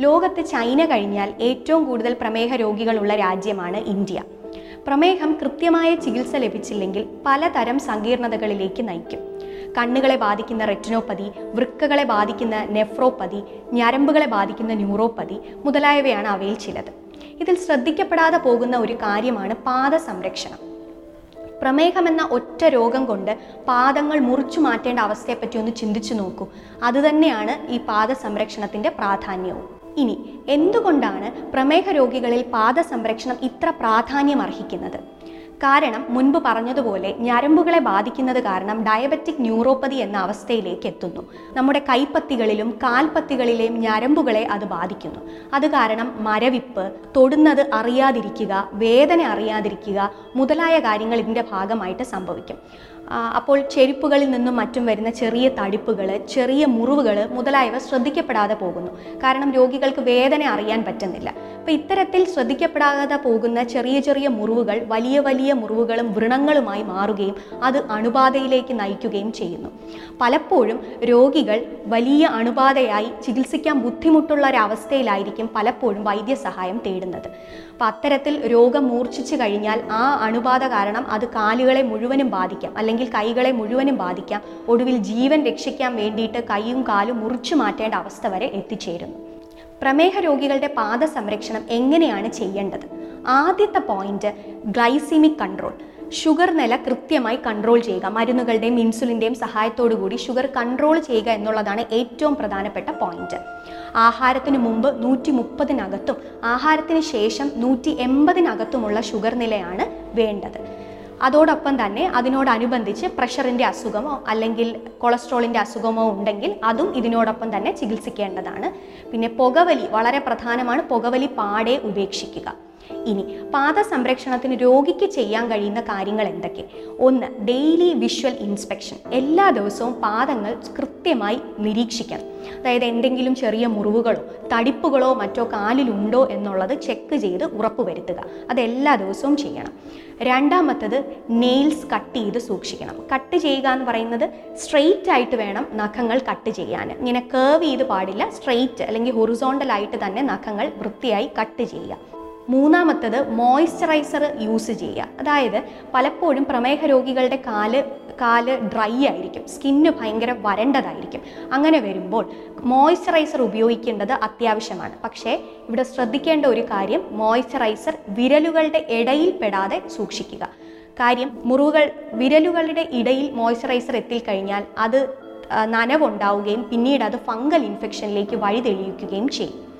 ലോകത്ത് ചൈന കഴിഞ്ഞാൽ ഏറ്റവും കൂടുതൽ പ്രമേഹ രോഗികളുള്ള രാജ്യമാണ് ഇന്ത്യ. പ്രമേഹം കൃത്യമായ ചികിത്സ ലഭിച്ചില്ലെങ്കിൽ പലതരം സങ്കീർണതകളിലേക്ക് നയിക്കും. കണ്ണുകളെ ബാധിക്കുന്ന റെറ്റിനോപ്പതി വൃക്കകളെ ബാധിക്കുന്ന നെഫ്രോപ്പതി ഞരമ്പുകളെ ബാധിക്കുന്ന ന്യൂറോപ്പതി മുതലായവയാണ് അവയിൽ ചിലത്. ഇതിൽ ശ്രദ്ധിക്കപ്പെടാതെ പോകുന്ന ഒരു കാര്യമാണ് പാദ സംരക്ഷണം പ്രമേഹം എന്ന ഒറ്റ രോഗം കൊണ്ട് പാദങ്ങൾ മുറിച്ചു മാറ്റേണ്ട അവസ്ഥയെപ്പറ്റി ഒന്ന് ചിന്തിച്ചു നോക്കൂ. അതുതന്നെയാണ് ഈ പാദ സംരക്ഷണത്തിന്റെ പ്രാധാന്യവും. ഇനി എന്തുകൊണ്ടാണ് പ്രമേഹ രോഗികളിൽ പാദ സംരക്ഷണം ഇത്ര പ്രാധാന്യം അർഹിക്കുന്നത് കാരണം മുൻപ് പറഞ്ഞതുപോലെ ഞരമ്പുകളെ ബാധിക്കുന്നത് കാരണം ഡയബറ്റിക് ന്യൂറോപ്പതി എന്ന അവസ്ഥയിലേക്ക് എത്തുന്നു. നമ്മുടെ കൈപ്പത്തികളിലും കാൽപ്പത്തികളിലെയും ഞരമ്പുകളെ അത് ബാധിക്കുന്നു. അത് കാരണം മരവിപ്പ് തൊടുന്നത് അറിയാതിരിക്കുക വേദന അറിയാതിരിക്കുക മുതലായ കാര്യങ്ങൾ ഇതിന്റെ ഭാഗമായിട്ട് സംഭവിക്കും. അപ്പോൾ ചെരുപ്പുകളിൽ നിന്നും മറ്റും വരുന്ന ചെറിയ തടിപ്പുകൾ ചെറിയ മുറിവുകൾ മുതലായവ ശ്രദ്ധിക്കപ്പെടാതെ പോകുന്നു. കാരണം രോഗികൾക്ക് വേദന അറിയാൻ പറ്റുന്നില്ല. അപ്പോൾ ഇത്തരത്തിൽ ശ്രദ്ധിക്കപ്പെടാതെ പോകുന്ന ചെറിയ ചെറിയ മുറിവുകൾ വലിയ വലിയ മുറിവുകളും വ്രണങ്ങളുമായി മാറുകയും അത് അണുബാധയിലേക്ക് നയിക്കുകയും ചെയ്യുന്നു. പലപ്പോഴും രോഗികൾ വലിയ അണുബാധയായി ചികിത്സിക്കാൻ ബുദ്ധിമുട്ടുള്ള ഒരവസ്ഥയിലായിരിക്കും പലപ്പോഴും വൈദ്യസഹായം തേടുന്നത്. അപ്പം അത്തരത്തിൽ രോഗം മൂർച്ഛിച്ചു കഴിഞ്ഞാൽ ആ അണുബാധ കാരണം അത് കാലുകളെ മുഴുവനും ബാധിക്കാം. അല്ലെങ്കിൽ കൈകളെ മുഴുവനും ബാധിക്കാം. ഒടുവിൽ ജീവൻ രക്ഷിക്കാൻ വേണ്ടിയിട്ട് കൈയും കാലും മുറിച്ചു മാറ്റേണ്ട അവസ്ഥ വരെ എത്തിച്ചേരുന്നു. പ്രമേഹ രോഗികളുടെ പാദ സംരക്ഷണം എങ്ങനെയാണ് ചെയ്യേണ്ടത്? ആദ്യത്തെ പോയിന്റ് ഗ്ലൈസിമിക് കൺട്രോൾ ഷുഗർ നില കൃത്യമായി കൺട്രോൾ ചെയ്യുക. മരുന്നുകളുടെയും ഇൻസുലിന്റെയും സഹായത്തോടു കൂടി ഷുഗർ കൺട്രോൾ ചെയ്യുക എന്നുള്ളതാണ് ഏറ്റവും പ്രധാനപ്പെട്ട പോയിന്റ് ആഹാരത്തിന് മുമ്പ് നൂറ്റി മുപ്പതിനകത്തും ആഹാരത്തിന് ശേഷം നൂറ്റി എൺപതിനകത്തുമുള്ള ഷുഗർ നിലയാണ് വേണ്ടത്. അതോടൊപ്പം തന്നെ അതിനോടനുബന്ധിച്ച് പ്രഷറിന്റെ അസുഖമോ അല്ലെങ്കിൽ കൊളസ്ട്രോളിന്റെ അസുഖമോ ഉണ്ടെങ്കിൽ അതും ഇതിനോടൊപ്പം തന്നെ ചികിത്സിക്കേണ്ടതാണ്. പിന്നെ പുകവലി വളരെ പ്രധാനമാണ് പുകവലി പാടെ ഉപേക്ഷിക്കുക. ഇനി പാദ സംരക്ഷണത്തിന് രോഗിക്ക് ചെയ്യാൻ കഴിയുന്ന കാര്യങ്ങൾ എന്തൊക്കെ? ഒന്ന് ഡെയിലി വിഷ്വൽ ഇൻസ്പെക്ഷൻ എല്ലാ ദിവസവും പാദങ്ങൾ കൃത്യമായി നിരീക്ഷിക്കണം. അതായത് എന്തെങ്കിലും ചെറിയ മുറിവുകളോ തടിപ്പുകളോ മറ്റോ കാലിലുണ്ടോ എന്നുള്ളത് ചെക്ക് ചെയ്ത് ഉറപ്പുവരുത്തുക. അത് എല്ലാ ദിവസവും ചെയ്യണം. രണ്ടാമത്തത് നെയിൽസ് കട്ട് ചെയ്ത് സൂക്ഷിക്കണം. കട്ട് ചെയ്യുക എന്ന് പറയുന്നത് സ്ട്രെയിറ്റ് ആയിട്ട് വേണം നഖങ്ങൾ കട്ട് ചെയ്യാൻ. ഇങ്ങനെ കേർവ് ചെയ്ത് പാടില്ല സ്ട്രെയിറ്റ് അല്ലെങ്കിൽ ഹൊറിസോണ്ടൽ ആയിട്ട് തന്നെ നഖങ്ങൾ വൃത്തിയായി കട്ട് ചെയ്യുക. മൂന്നാമത്തത് മോയ്സ്ചറൈസർ യൂസ് ചെയ്യുക. അതായത് പലപ്പോഴും പ്രമേഹ രോഗികളുടെ കാൽ കാൽ ഡ്രൈ ആയിരിക്കും. സ്കിന്ന് ഭയങ്കര വരണ്ടതായിരിക്കും. അങ്ങനെ വരുമ്പോൾ മോയ്സ്ചറൈസർ ഉപയോഗിക്കേണ്ടത് അത്യാവശ്യമാണ്. പക്ഷേ ഇവിടെ ശ്രദ്ധിക്കേണ്ട ഒരു കാര്യം മോയ്സ്ചറൈസർ വിരലുകളുടെ ഇടയിൽ പെടാതെ സൂക്ഷിക്കുക. കാര്യം മുറിവുകൾ വിരലുകളുടെ ഇടയിൽ മോയ്സ്ചറൈസർ എത്തിക്കഴിഞ്ഞാൽ അത് നനവുണ്ടാവുകയും പിന്നീട് അത് ഫംഗൽ ഇൻഫെക്ഷനിലേക്ക് വഴിതെളിയിക്കുകയും ചെയ്യും.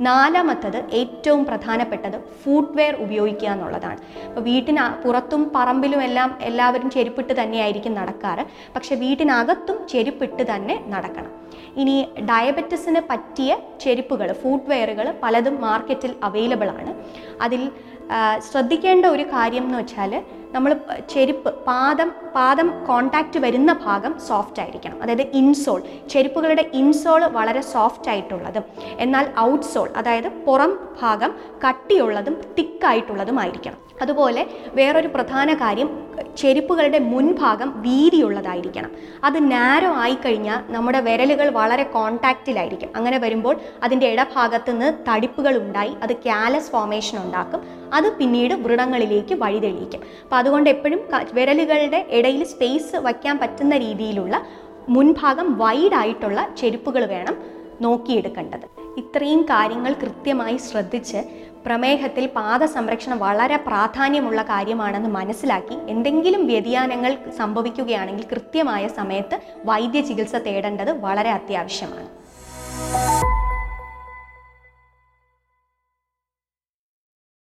നാലാമത്തത് ഏറ്റവും പ്രധാനപ്പെട്ടത് ഫുട്വെയർ ഉപയോഗിക്കുക എന്നുള്ളതാണ്. അപ്പോൾ വീട്ടിന് പുറത്തും പറമ്പിലും എല്ലാം എല്ലാവരും ചെരുപ്പിട്ട് തന്നെയായിരിക്കും നടക്കാറ്. പക്ഷേ വീട്ടിനകത്തും ചെരുപ്പിട്ട് തന്നെ നടക്കണം. ഇനി ഡയബറ്റിസിന് പറ്റിയ ചെരുപ്പുകൾ ഫുട്വെയറുകൾ പലതും മാർക്കറ്റിൽ അവൈലബിൾ ആണ്. അതിൽ ശ്രദ്ധിക്കേണ്ട ഒരു കാര്യം എന്ന് വെച്ചാൽ നമ്മൾ ചെരുപ്പ് പാദം പാദം കോണ്ടാക്റ്റ് വരുന്ന ഭാഗം സോഫ്റ്റ് ആയിരിക്കണം. അതായത് ഇൻസോൾ ചെരുപ്പുകളുടെ ഇൻസോൾ വളരെ സോഫ്റ്റ് ആയിട്ടുള്ളതും. എന്നാൽ ഔട്ട്സോൾ അതായത് പുറം ഭാഗം കട്ടിയുള്ളതും തിക്കായിട്ടുള്ളതുമായിരിക്കണം. അതുപോലെ വേറൊരു പ്രധാന കാര്യം ചെരുപ്പുകളുടെ മുൻഭാഗം വീതിയുള്ളതായിരിക്കണം. അത് നാരോ ആയിക്കഴിഞ്ഞാൽ നമ്മുടെ വിരലുകൾ വളരെ കോണ്ടാക്റ്റിലായിരിക്കും അങ്ങനെ വരുമ്പോൾ അതിന്റെ ഇടഭാഗത്ത് നിന്ന് തടിപ്പുകൾ ഉണ്ടായി അത് ക്യാലസ് ഫോമേഷൻ ഉണ്ടാക്കും. അത് പിന്നീട് വൃണങ്ങളിലേക്ക് വഴിതെളിയിക്കും അപ്പോൾ അതുകൊണ്ട് എപ്പോഴും വിരലുകളുടെ ഇടയിൽ സ്പേസ് വയ്ക്കാൻ പറ്റുന്ന രീതിയിലുള്ള മുൻഭാഗം വൈഡ് ആയിട്ടുള്ള ചെരുപ്പുകൾ വേണം നോക്കിയെടുക്കേണ്ടത്. ഇത്രയും കാര്യങ്ങൾ കൃത്യമായി ശ്രദ്ധിച്ച് പ്രമേഹത്തിൽ പാദ സംരക്ഷണം വളരെ പ്രാധാന്യമുള്ള കാര്യമാണെന്ന് മനസ്സിലാക്കി എന്തെങ്കിലും വ്യതിയാനങ്ങൾ സംഭവിക്കുകയാണെങ്കിൽ കൃത്യമായ സമയത്ത് വൈദ്യ ചികിത്സ തേടേണ്ടത് വളരെ അത്യാവശ്യമാണ്.